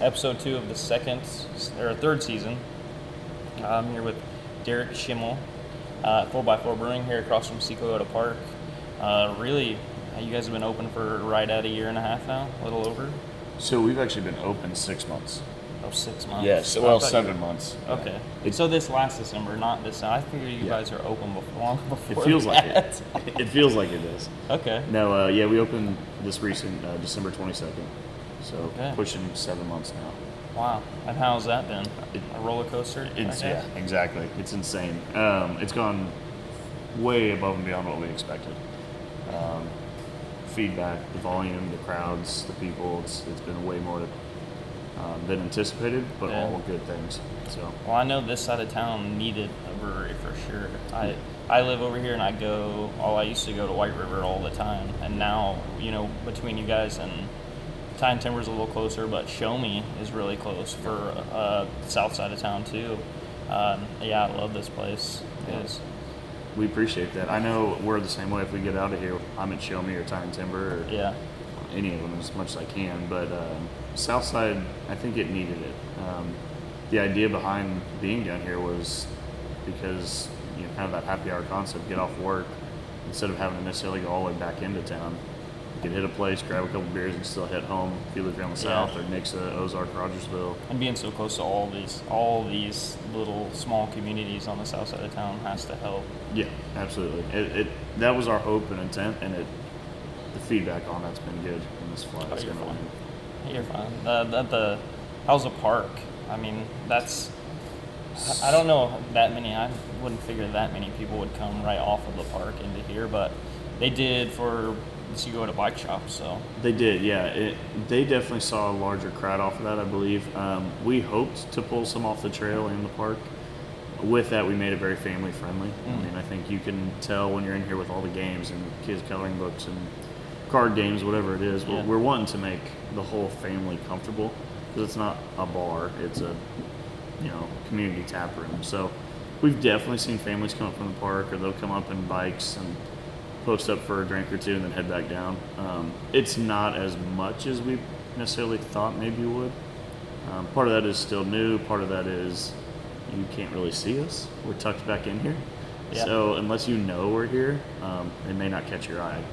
episode two of the second or third season. I'm here with Derek Shimeall, uh, 4x4 Brewing here across from Sequiota Park. Uh, really, you guys have been open for right at a year and a half now, a little over. So we've actually been open six months. Oh, six months. Yes, well, seven months. Okay. It- so this last December, not this. I figure you Yeah. guys are open before, long before. It feels like it. It feels like it is. okay. No, uh, yeah, we opened this recent uh, December 22nd. So Okay. pushing seven months now. Wow. And how's that been? It- a roller coaster. It's yeah, exactly. It's insane. Um, it's gone way above and beyond what we expected. Um, feedback, the volume, the crowds, the people. It's it's been way more um, than anticipated, but Yeah. all good things. So Well, I know this side of town needed a brewery for sure. I I live over here and I go. Oh, I used to go to White River all the time, and now you know between you guys and Time Timber's a little closer, but Show Me is really close for uh, south side of town too. Um, yeah, I love this place. Yeah. we appreciate that. I know we're the same way. If we get out of here, I'm at Show Me or Tie and Timber or Yeah. any of them as much as I can. But um, Southside, I think it needed it. Um, the idea behind being down here was because you know kind of that happy hour concept. Get off work instead of having to necessarily go all the way back into town. You could hit a place, grab a couple beers, and still head home if you live here on the Yeah. south or Nixa, Ozark, Rogersville. And being so close to all these all these little small communities on the south side of town has to help. Yeah, absolutely. It, it that was our hope and intent, and it the feedback on that's been good in this flight. Oh, you're fine. You're fine. Uh, that the how's the park? I mean, that's I don't know that many. I wouldn't figure that many people would come right off of the park into here, but they did for you go to bike shop. So They did, yeah. It, they definitely saw a larger crowd off of that, I believe. Um, we hoped to pull some off the trail in the park. With that, we made it very family friendly. Mm. I mean, I think you can tell when you're in here with all the games and kids' coloring books and card games, whatever it is. Yeah. We're, we're wanting to make the whole family comfortable because it's not a bar; it's a you know community tap room. So we've definitely seen families come up from the park, or they'll come up in bikes and post up for a drink or two and then head back down. Um, it's not as much as we necessarily thought maybe would. Um, part of that is still new. Part of that is you can't really see us. We're tucked back in here. Yeah. So unless you know we're here, um, it may not catch your eye.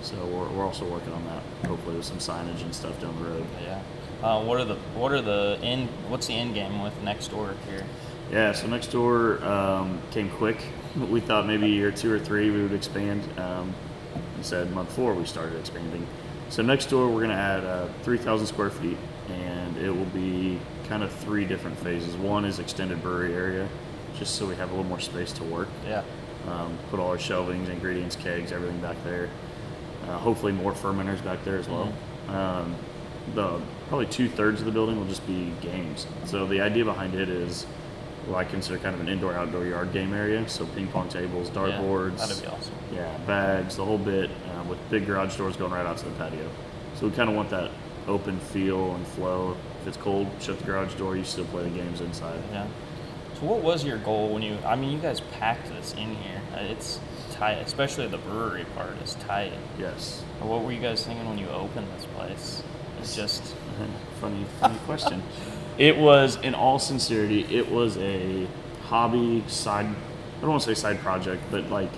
So we're, we're also working on that. Hopefully with some signage and stuff down the road. yeah. Uh, what are the what are the end? What's the end game with next door here? Yeah, so next door um, came quick. We thought maybe year two or three we would expand. Um, instead, month four we started expanding. So next door we're going to add uh, 3,000 square feet, and it will be kind of three different phases. One is extended brewery area, just so we have a little more space to work. Yeah. Um, put all our shelvings, ingredients, kegs, everything back there. Uh, hopefully more fermenters back there as well. Um, the probably two thirds of the building will just be games. So the idea behind it is what I consider kind of an indoor outdoor yard game area. So ping pong tables, Yeah, dartboards, that'd be awesome. yeah, bags, the whole bit, uh, with big garage doors going right out to the patio. So we kind of want that open feel and flow. If it's cold, shut the garage door. You still play the games inside. Yeah. So what was your goal when you? I mean, you guys packed this in here. Uh, It's tight, especially the brewery part is tight. Yes. What were you guys thinking when you opened this place? It's just funny, funny question. It was, in all sincerity, it was a hobby side. I don't want to say side project, but like,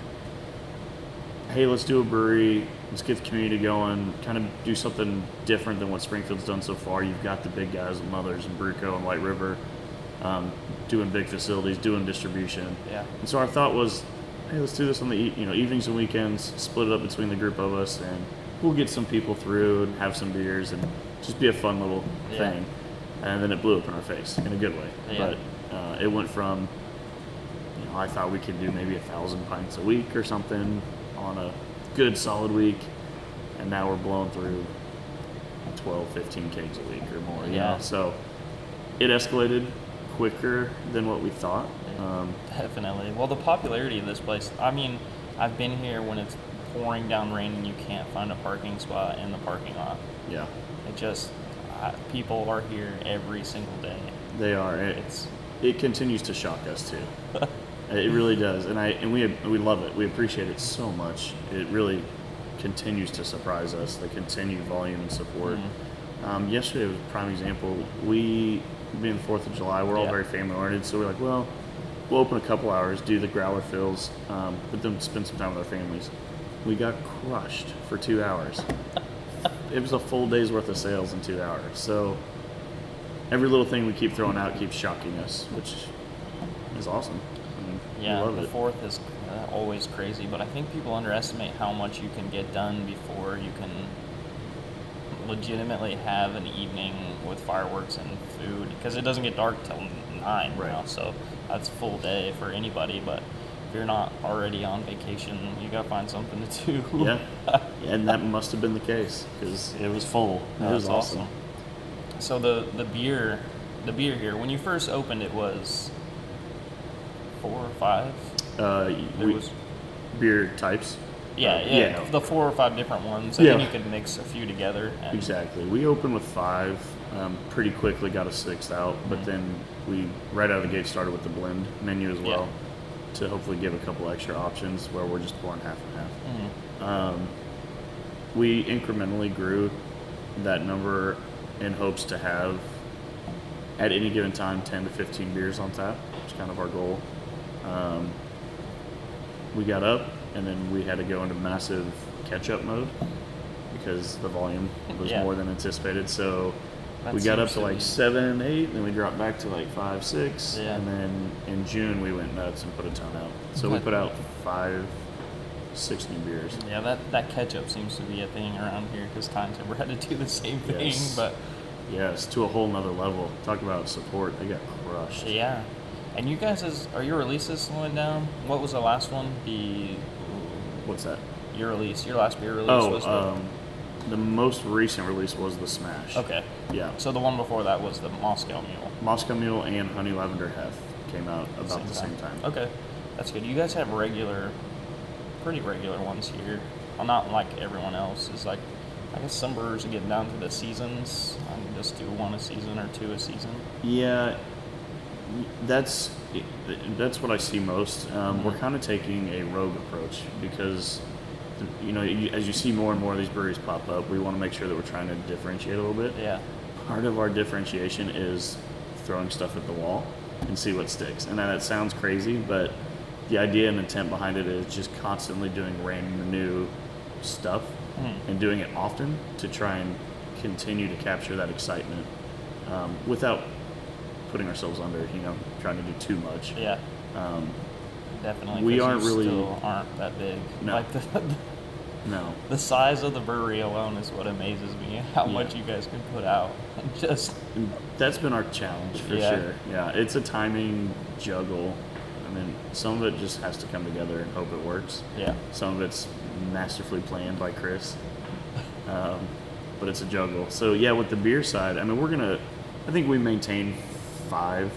hey, let's do a brewery. Let's get the community going. Kind of do something different than what Springfield's done so far. You've got the big guys, the Mothers and Bruco and White River, um, doing big facilities, doing distribution. yeah, And so our thought was, hey, let's do this on the e- you know evenings and weekends, split it up between the group of us, and we'll get some people through and have some beers and just be a fun little Yeah. thing. And then it blew up in our face in a good way. Yeah. But uh, it went from, you know, I thought we could do maybe a thousand pints a week or something on a good solid week, and now we're blowing through 12, 15 kegs a week or more. Yeah. know, so it escalated quicker than what we thought. Um, definitely. Well, the popularity of this place. I mean, I've been here when it's pouring down rain and you can't find a parking spot in the parking lot. yeah, It just uh, people are here every single day. they are. It, It's it continues to shock us too. it really does, and I and we we love it. We appreciate it so much. It really continues to surprise us. The continued volume and support. Um, yesterday was a prime example. We, being the 4th of July, we're all Yeah. very family oriented, so we're like, well, we'll open a couple hours, do the growler fills, um, but then spend some time with our families. We got crushed for two hours. It was a full day's worth of sales in two hours. So every little thing we keep throwing out keeps shocking us, which is awesome. I mean, Yeah, the it. fourth is uh, always crazy, but I think people underestimate how much you can get done before you can legitimately have an evening with fireworks and food because it doesn't get dark till nine Right. now, so that's a full day for anybody. But if you're not already on vacation, you gotta find something to do. Yeah. and that must have been the case because it was full. It was That's awesome. So the the beer, the beer here, when you first opened, it was four or five. Uh, There we, was beer types. Yeah, Uh, yeah, the four or five different ones, and then Yeah. you could mix a few together. And Exactly. We opened with five. Um, pretty quickly got a sixth out, but Mhm. then we right out of the gate started with the blend menu as well Yeah. To hopefully give a couple extra options where we're just pouring half and half. Mhm. Um, we incrementally grew that number in hopes to have at any given time 10 to 15 beers on tap. which is kind of our goal. Um, we got up and then we had to go into massive catch up mode because the volume was Yeah. more than anticipated. So That we got up to to like seven, eight, then we dropped back to like five, six, Yeah. and then in June we went nuts and put a ton out. So we put out five, six new beers. Yeah, that that ketchup seems to be a thing around here because Time Timber had to do the same thing. Yes. But Yes, to a whole nother level. Talk about support. They got crushed. yeah, and you guys is are your releases slowing down? What was the last one? The What's that? your release, your last beer release was the, Oh, um, the most recent release was the Smash. okay. Yeah. So the one before that was the Moscow Mule. Moscow Mule and Honey Lavender Hef came out about the same time. Okay, that's good. You guys have regular, pretty regular ones here. Well, not like everyone else. Is like, I guess some brewers are getting down to the seasons and just do one a season or two a season. Yeah, that's that's what I see most. Um, We're Mhm. kind of taking a rogue approach because, you know, you, as you see more and more of these breweries pop up, we want to make sure that we're trying to differentiate a little bit. Yeah, Part of our differentiation is throwing stuff at the wall and see what sticks. And that sounds crazy, but the idea and intent behind it is just constantly doing random new stuff Mhm. and doing it often to try and continue to capture that excitement um, without putting ourselves under, you know, trying to do too much. yeah, Um, definitely. We aren't really- still aren't that big. No. Like the, no. the size of the brewery alone is what amazes me. How Yeah. much you guys can put out. Just that's been our challenge for Yeah. sure. Yeah, it's a timing juggle. I mean, some of it just has to come together and hope it works. yeah, Some of it's masterfully planned by Chris, um, but it's a juggle. So yeah, with the beer side, I mean, we're gonna. I think we maintain five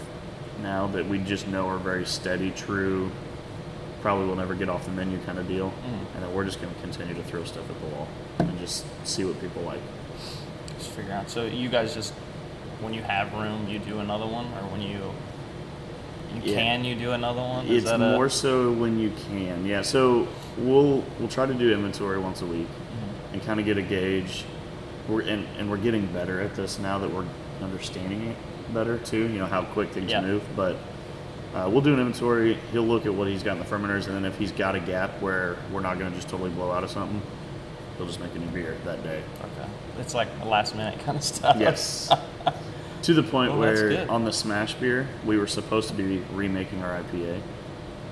now that we just know are very steady, true. Probably will never get off the menu kind of deal, Mm. and then we're just gonna continue to throw stuff at the wall and just see what people like. just figure out. So you guys just when you have room, you do another one, or when you you Yeah. can you do another one? Is It's more a, so when you can. Yeah. So we'll we'll try to do inventory once a week Mhm. and kind of get a gauge. We're and, and we're getting better at this now that we're understanding it better too. You know how quick things Yeah. move. But uh, we'll do an inventory. He'll look at what he's got in the fermenters, and then if he's got a gap where we're not going to just totally blow out of something, he'll just make a new beer that day. Okay, it's like a last minute kind of stuff. Yes. to the point Well, where on the Smash beer, we were supposed to be remaking our IPA.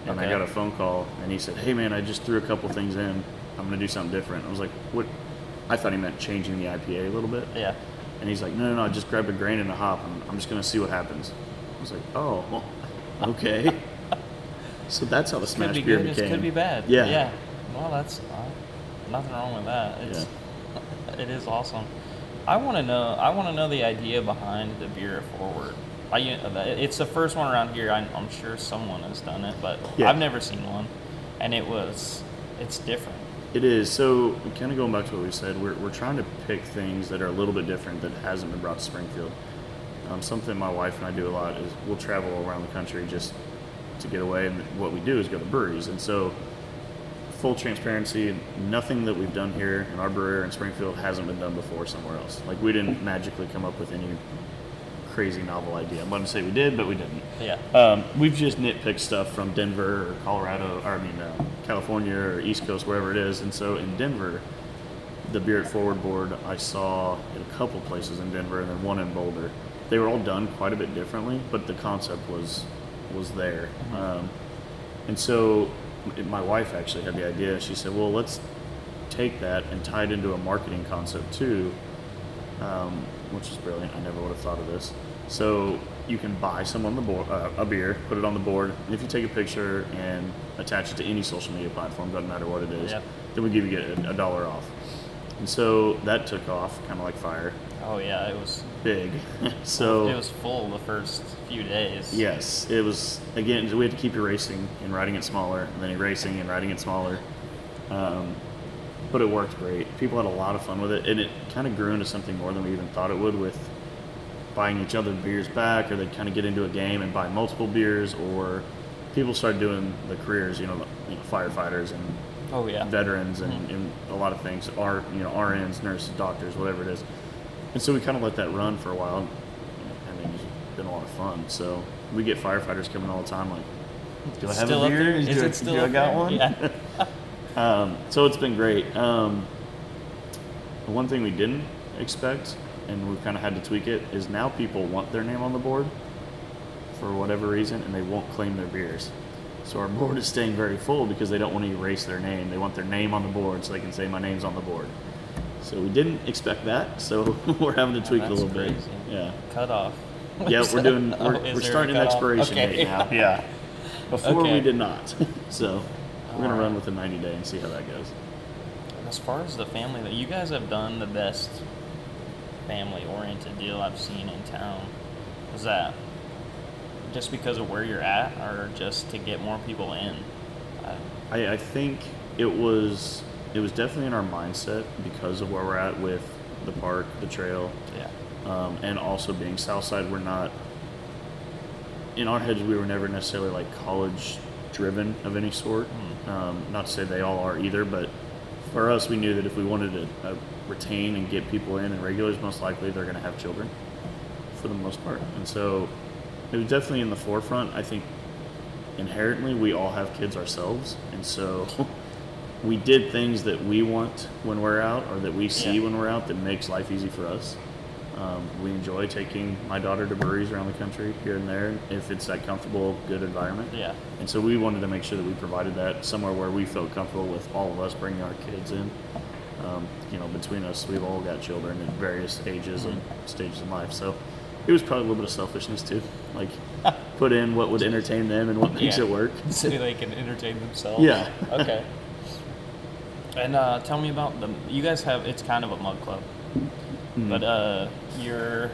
And I got a phone call and he said, Hey man, I just threw a couple things in. I'm gonna do something different. I was like, What I thought he meant changing the IPA a little bit. yeah. And he's like, No, no, no, I just grabbed a grain and a hop and I'm just gonna see what happens. I was like, Oh, well, okay. so that's how the Could Smash be beer good. Became. could be bad. Yeah. Yeah. Well, that's uh, nothing wrong with that. It's it is awesome. I want to know. I want to know the idea behind the beer forward. I, it's the first one around here. I'm, I'm sure someone has done it, but Yeah. I've never seen one, and it was it's different. It is. So, kind of going back to what we said, we're, we're trying to pick things that are a little bit different that hasn't been brought to Springfield. Um, something my wife and I do a lot is we'll travel around the country just to get away, and what we do is go to breweries. And so, full transparency, nothing that we've done here in our brewery in Springfield hasn't been done before somewhere else. Like we didn't magically come up with any crazy novel idea. I'm going to say we did, but we didn't. Yeah. Um, we've just nitpicked stuff from Denver or Colorado, or I mean uh, California or East Coast, wherever it is. And so in Denver, the beer at Forward Board I saw in a couple places in Denver, and then one in Boulder. They were all done quite a bit differently, but the concept was was there. Um, and so my wife actually had the idea. She said, "Well, let's take that and tie it into a marketing concept too." um, which is brilliant. I never would have thought of this. So you can buy some on the board, uh, a beer, put it on the board, and if you take a picture and attach it to any social media platform, doesn't matter what it is, Yep. then we give you a, a dollar off. And so that took off kind of like fire, Oh yeah, it was. big. so it was full the first few days. Yes, it was. Again, we had to keep erasing and writing it smaller, and then erasing and writing it smaller. Um, but it worked great. People had a lot of fun with it, and it kind of grew into something more than we even thought it would. With buying each other beers back, or they'd kind of get into a game and buy multiple beers, or people started doing the careers. You know, the, you know firefighters and Oh yeah. veterans and, Mhm. and a lot of things. R, you know, RNs, nurses, doctors, whatever it is. And so we kind of let that run for a while. I mean, it's been a lot of fun. So we get firefighters coming all the time, like, do I have still a beer? Is do I, it still do I got there? one? Yeah. Um, so it's been great. Um, the one thing we didn't expect, and we've kind of had to tweak it, is now people want their name on the board for whatever reason, and they won't claim their beers. So our board is staying very full because they don't want to erase their name. They want their name on the board so they can say my name's on the board. So we didn't expect that, so we're having to oh, tweak it a That's little bit. Yeah. Cut off. Yeah, we're doing. Oh, We're, is we're starting an expiration Okay. date now. Yeah. Before Okay. we did not. So we're gonna Alright. run with the 90 day and see how that goes. As far as the family, that you guys have done the best family-oriented deal I've seen in town. Is that just because of where you're at, or just to get more people in? I, I, I think it was it was definitely in our mindset because of where we're at with the park, the trail, yeah. um, and also being Southside. We're not in our heads. We were never necessarily like college driven of any sort. Um, not to say they all are either, but for us, we knew that if we wanted to uh, retain and get people in and regulars, most likely they're going to have children for the most part, and so it was definitely in the forefront. I think inherently we all have kids ourselves, and so we did things that we want when we're out or that we see Yeah. when we're out that makes life easy for us. Um, we enjoy taking my daughter to breweries around the country here and there if it's that comfortable, good environment. Yeah. And so we wanted to make sure that we provided that somewhere where we felt comfortable with all of us bringing our kids in. Um, you know, between us, we've all got children at various ages and stages in life. So it was probably a little bit of selfishness too. Like, put in what would entertain them and what makes Yeah. it work. so they can entertain themselves. Yeah. okay. And uh, tell me about the. You guys have. It's kind of a mug club, Mm-hmm. but uh, you're.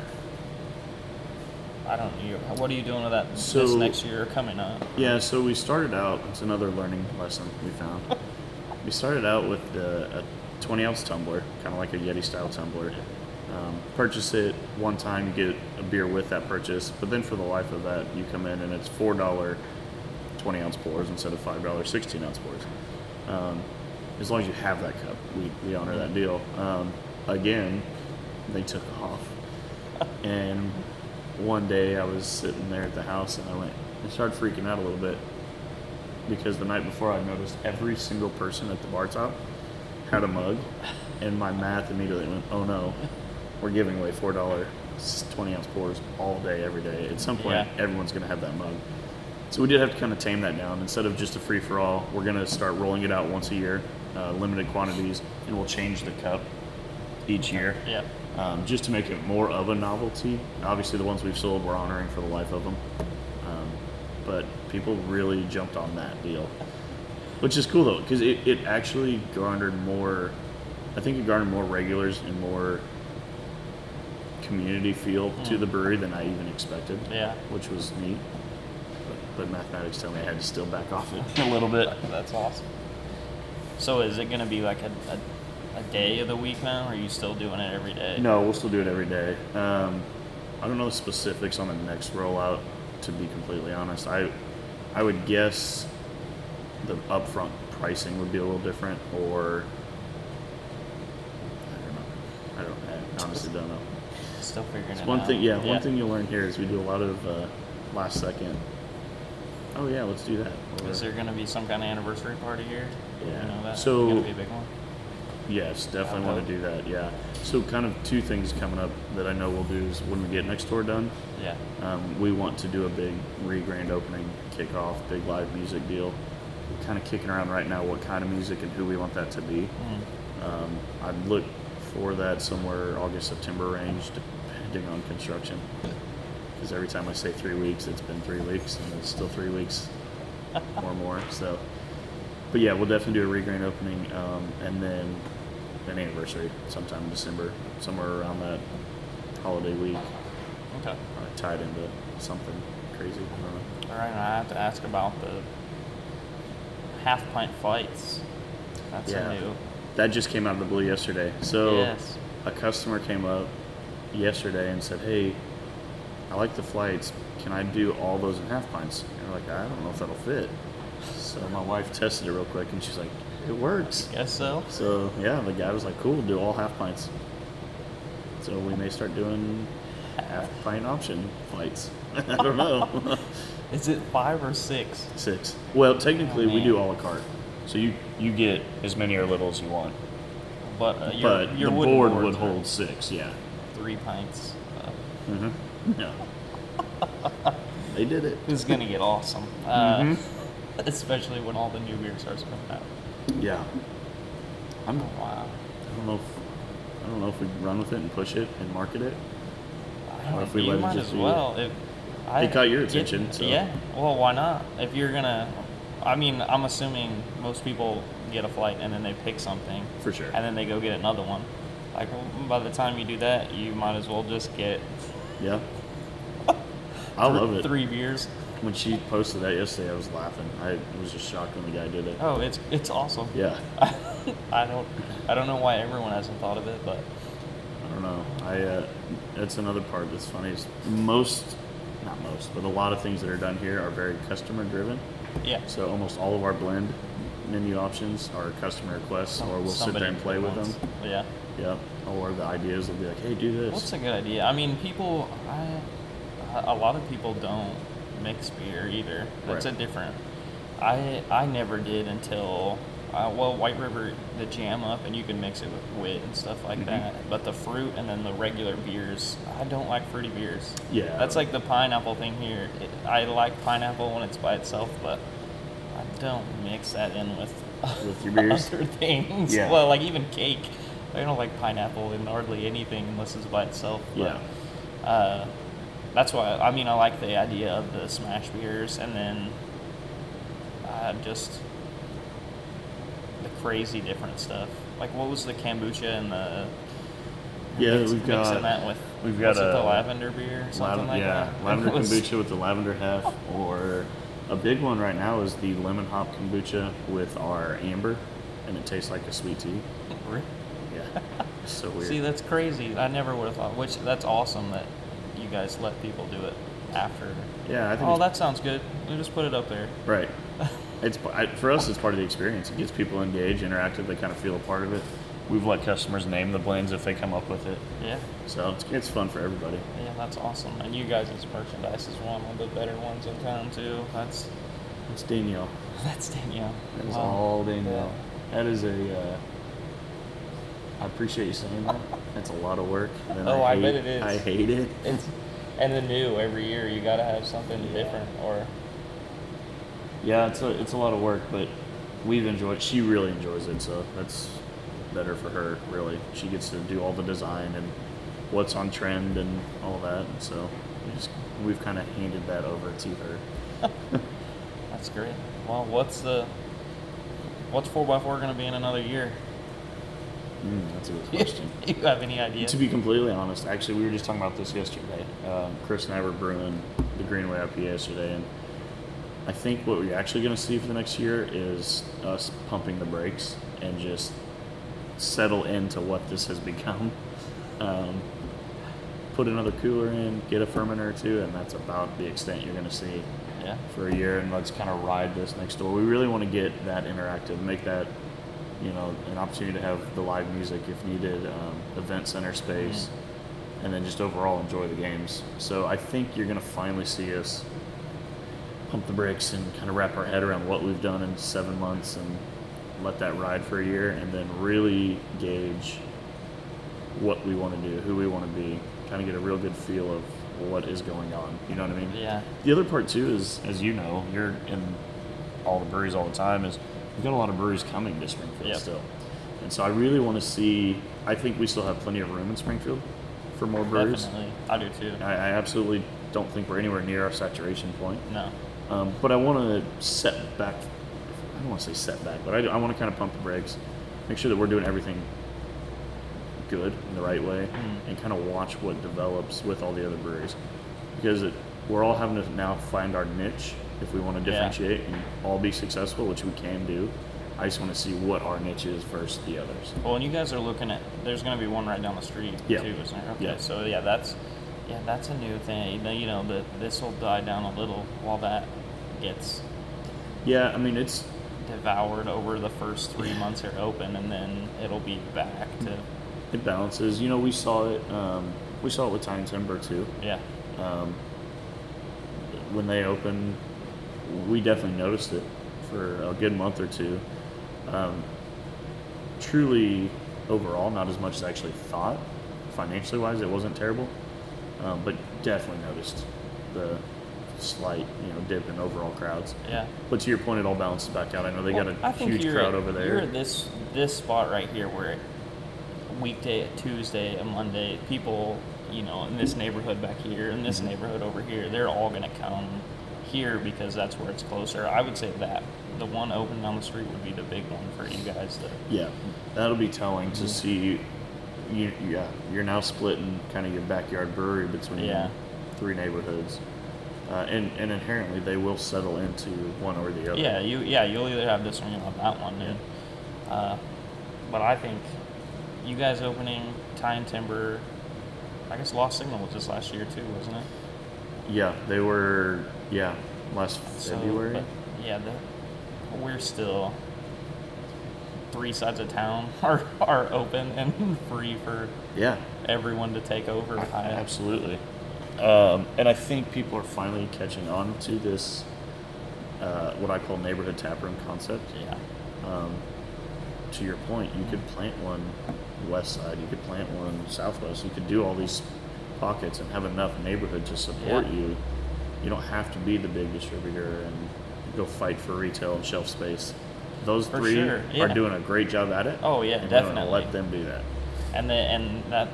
I don't. You. What are you doing with that this next year coming up? Yeah, so we started out, it's another learning lesson we found. we started out with the, a 20 ounce tumbler, kind of like a Yeti style tumbler. Um, purchase it one time, you get a beer with that purchase, but then for the life of that, you come in and it's $4 20 ounce pours instead of $5 16 ounce pours. Um, as long as you have that cup, we, we honor that deal. Um, again, they took off. And one day I was sitting there at the house and I went, I started freaking out a little bit because the night before I noticed every single person at the bar top had a mug, and my math immediately went, oh no, we're giving away four dollar twenty ounce pours all day, every day. At some point, Yeah. everyone's gonna have that mug. So we did have to kind of tame that down. Instead of just a free for all, we're gonna start rolling it out once a year, uh, limited quantities, and we'll change the cup each year Yeah. um, just to make it more of a novelty. Obviously, the ones we've sold, we're honoring for the life of them. Um, but people really jumped on that deal, which is cool though, because it, it actually garnered more. I think it garnered more regulars and more community feel to the brewery than I even expected. Yeah. which was neat. But, but mathematics tell me I had to still back off it a little bit. That's awesome. So is it going to be like a, a, a day of the week now, or are you still doing it every day? No, we'll still do it every day. Um, I don't know the specifics on the next rollout. To be completely honest, I I would guess the upfront pricing would be a little different, or I don't know. I don't. I honestly don't know. Still figuring It's it one out. thing, yeah, One thing you'll learn here is we do a lot of uh, last second. Oh yeah, let's do that. Or- Is there going to be some kind of anniversary party here? Yeah. You know, that's So- going to be a big one. Yes, definitely want to do that. Yeah. So kind of two things coming up that I know we'll do is when we get next tour done, Yeah. um, we want to do a big re grand opening kickoff, big live music deal. We're kind of kicking around right now what kind of music and who we want that to be. Mm. Um, I'd look for that somewhere August September range, depending on construction. Because every time I say three weeks, it's been three weeks, and it's still three weeks or more. So, but yeah, we'll definitely do a re-grand opening, um, and then an anniversary sometime in December, somewhere around that holiday week, Okay. uh, tied into something crazy. I don't know. All right, I have to ask about the half pint fights. That's Yeah. new. That just came out of the blue yesterday. So Yes. a customer came up yesterday and said, "Hey, I like the flights. Can I do all those in half pints?" And we're like, "I don't know if that'll fit." So my wife tested it real quick, and she's like, "It works." Guess so. So yeah, the guy was like, "Cool, do all half pints." So we may start doing half pint option flights. I don't know. Is it five or six? Six. Well, technically, Oh, we do a la carte. So you you get as many or little as you want, But uh, your, but your the wooden board would hold six. Yeah. Three pints. Uh, Mm-hmm. Yeah. they did it. it's gonna get awesome, uh, Mhm. especially when all the new beer starts coming out. Yeah. I'm. Wow. I don't know. If, I don't know if we run with it and push it and market it. I don't, if we you let it might just as well. If I It caught your attention, so- Yeah. Well, why not? If you're gonna, I mean, I'm assuming most people get a flight and then they pick something, For sure. and then they go get another one. Like by the time you do that, you might as well just get Yeah. I love it. three beers. When she posted that yesterday, I was laughing. I was just shocked when the guy did it. Oh, it's it's awesome. Yeah. I don't I don't know why everyone hasn't thought of it, but I don't know. I uh, that's another part that's funny. Is most, not most, but a lot of things that are done here are very customer driven. yeah. So almost all of our blend menu options are customer requests, or we'll sit there and play with them. Yeah. Yeah. Or the ideas will be like, hey, do this. What's a good idea? I mean, people, I, a lot of people don't mix beer either. That's Right. a different. I I never did until uh, well, White River the jam up, and you can mix it with wit and stuff like Mhm. that. But the fruit and then the regular beers, I don't like fruity beers. Yeah. That's like the pineapple thing here. It, I like pineapple when it's by itself, but don't mix that in with With your beers? other things. Yeah. Well, like even cake. I don't like pineapple in hardly anything unless it's by itself. but, Yeah. Uh, that's why I mean I like the idea of the smash beers and then uh, just the crazy different stuff. Like what was the kombucha and the Yeah, mix- we've mixing got- that with we've got it the a lavender beer something Lav- like yeah, that? lavender kombucha with the lavender Hef, or a big one right now is the lemon hop kombucha with our amber, and it tastes like a sweet tea. Really? Yeah, so weird. See, that's crazy. I never would have thought. Which that's awesome that you guys let people do it after. yeah, I think Oh, that sounds good. We just put it up there. right. It's I, for us. It's part of the experience. It gets people engaged, interactive. They kind of feel a part of it. We've let customers name the blends if they come up with it, Yeah, so it's, it's fun for everybody. yeah, that's awesome. And you guys' merchandise is one of the better ones in town too. That's It's Danielle. that's Danielle. That is Wow. all Danielle. That is a. Uh, I appreciate you saying that. That's a lot of work. Oh, I hate, bet it is. I hate it. It's and the new every year. You got to have something Yeah. different or Yeah, it's a it's a lot of work, but we've enjoyed. She really enjoys it, so that's better for her. Really, she gets to do all the design and what's on trend and all that. And so we just we've kind of handed that over to her. that's great. Well, what's the what's four x four going to be in another year? Mm, that's a good question. you have any idea? To be completely honest, actually, we were just talking about this yesterday. Um, Chris and I were brewing the Greenway IPA yesterday, and I think what we're actually going to see for the next year is us pumping the brakes and just settle into what this has become. Um, put another cooler in, get a fermenter or two, and that's about the extent you're going to see Yeah. for a year. And let's kind of ride this next door. We really want to get that interactive, make that you know an opportunity to have the live music if needed, um, event center space, and then just overall enjoy the games. So I think you're going to finally see us pump the brakes and kind of wrap our head around what we've done in seven months and let that ride for a year, and then really gauge what we want to do, who we want to be, kind of get a real good feel of what is going on. You know what I mean? Yeah. The other part too is, as you know, you're in all the breweries all the time. Is we've got a lot of breweries coming to Springfield Yep. still, and so I really want to see. I think we still have plenty of room in Springfield for more breweries. Definitely. I do too. I, I absolutely don't think we're anywhere near our saturation point. No. Um, but I want to set back. I don't want to say setback, but I, I want to kind of pump the brakes, make sure that we're doing everything good in the right way, Mm. and kind of watch what develops with all the other breweries, because it, we're all having to now find our niche if we want to Yeah. differentiate and all be successful, which we can do. I just want to see what our niche is versus the others. Well, and you guys are looking at. There's going to be one right down the street Yeah. too, isn't there? Okay. Yeah. So yeah, that's yeah, that's a new thing. You know, you know that this will die down a little while that gets Yeah, I mean it's devoured over the first three months they're open, and then it'll be back to it balances. You know, we saw it. Um, we saw it with Tiny Timber too. yeah, um, when they opened, we definitely noticed it for a good month or two. Um, truly, overall, not as much as I actually thought. Financially wise, it wasn't terrible, um, but definitely noticed the slight, you know, dip in overall crowds. yeah. But to your point, it all balances back out. I know they Well, got I a think huge crowd at, over You're at this this spot right here where weekday, a Tuesday, a Monday, people, you know, in this neighborhood back here, in this Mhm. neighborhood over here, they're all gonna come here because that's where it's closer. I would say that the one open down the street would be the big one for you guys. To, Yeah, that'll be telling Mm-hmm. to see. You, yeah, you're now splitting kind of your backyard brewery between Yeah. three neighborhoods, uh, and and inherently they will settle into one or the other. yeah, you yeah you'll either have this one or you'll have that one. And, uh, but I think you guys opening and Timber. I guess Lost Signal was just last year too, wasn't it? yeah, they were. Yeah, last So, February. yeah, the, we're still three sides of town are are open and free for yeah, everyone to take over. I, absolutely. Um, and I think people are finally catching on to this, uh, what I call neighborhood taproom concept. yeah, um, to your point, you could plant one west side, you could plant one southwest, you could do all these pockets and have enough neighborhood to support Yeah. you. You don't have to be the big distributor and go fight for retail and shelf space. Those For three sure, yeah. are doing a great job at it. Oh, yeah, definitely. let them do that. and the, and that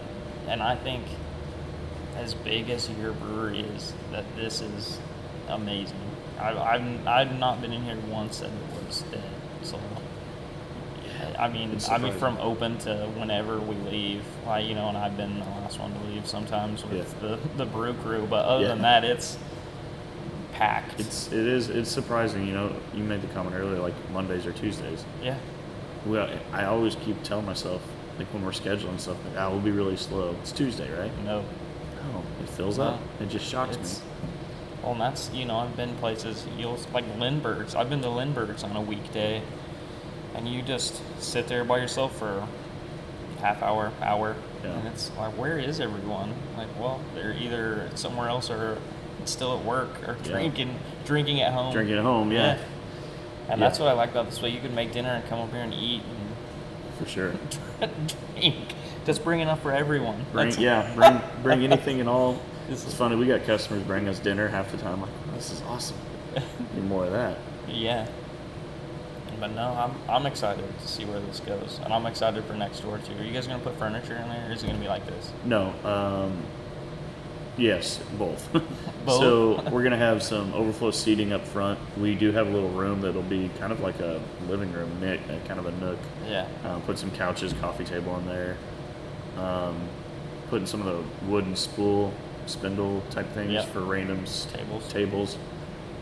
and I think as big as your brewery is, that this is amazing. I, I've I've not been in here once and it was dead. So. I mean, I mean, from open to whenever we leave, I, you know, and I've been the last one to leave sometimes with Yeah. the, the brew crew. But other Yeah. than that, it's packed. It's it is it's surprising. You know, you made the comment earlier, like Mondays or Tuesdays. yeah, Well, I always keep telling myself, like when we're scheduling stuff, like, ah, we'll be really slow. It's Tuesday, right? no, No, it fills No. up. It just shocks it's me. well, and that's you know, I've been places you'll like Lindbergh's. I've been to Lindbergh's on a weekday, and you just sit there by yourself for half hour, hour, Yeah. and it's like, where is everyone? Like, well, they're either somewhere else or still at work or Yeah. drinking, drinking at home. Drinking at home, yeah, And Yeah. that's what I like about this way. You can make dinner and come up here and eat for sure. drink. Just bring enough for everyone. Bring, That's- yeah, bring bring anything and all. This It's is- funny. We got customers bring us dinner half the time. Like, this is awesome. Need more of that. Yeah. But no, I'm I'm excited to see where this goes, and I'm excited for next door too. Are you guys gonna put furniture in there, or is it gonna be like this? No. Um, yes, both. Both? so we're gonna have some overflow seating up front. We do have a little room that'll be kind of like a living room, nick, uh, kind of a nook. Yeah. Um, put some couches, coffee table in there. Um, putting some of the wooden spool, spindle type things Yep. for randoms Tables. Tables.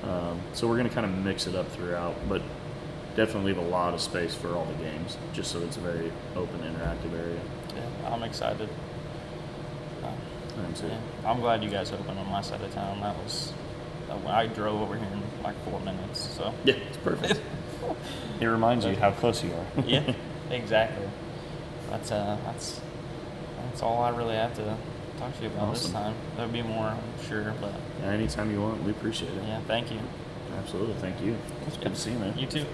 Um, so we're going to kind of mix it up throughout, but definitely leave a lot of space for all the games, just so it's a very open, interactive area. Yeah, I'm excited. Uh, am too. Yeah, I'm glad you guys opened on my side of town. That was, uh, I drove over here in like four minutes. So Yeah, it's perfect. it reminds you how close you are. yeah, exactly. But uh, that's that's all I really have to talk to you about this time. There'll be more, I'm sure. But Yeah, anytime you want, we appreciate it. yeah, thank you. Absolutely. Thank you. It's good to see you, man. You too.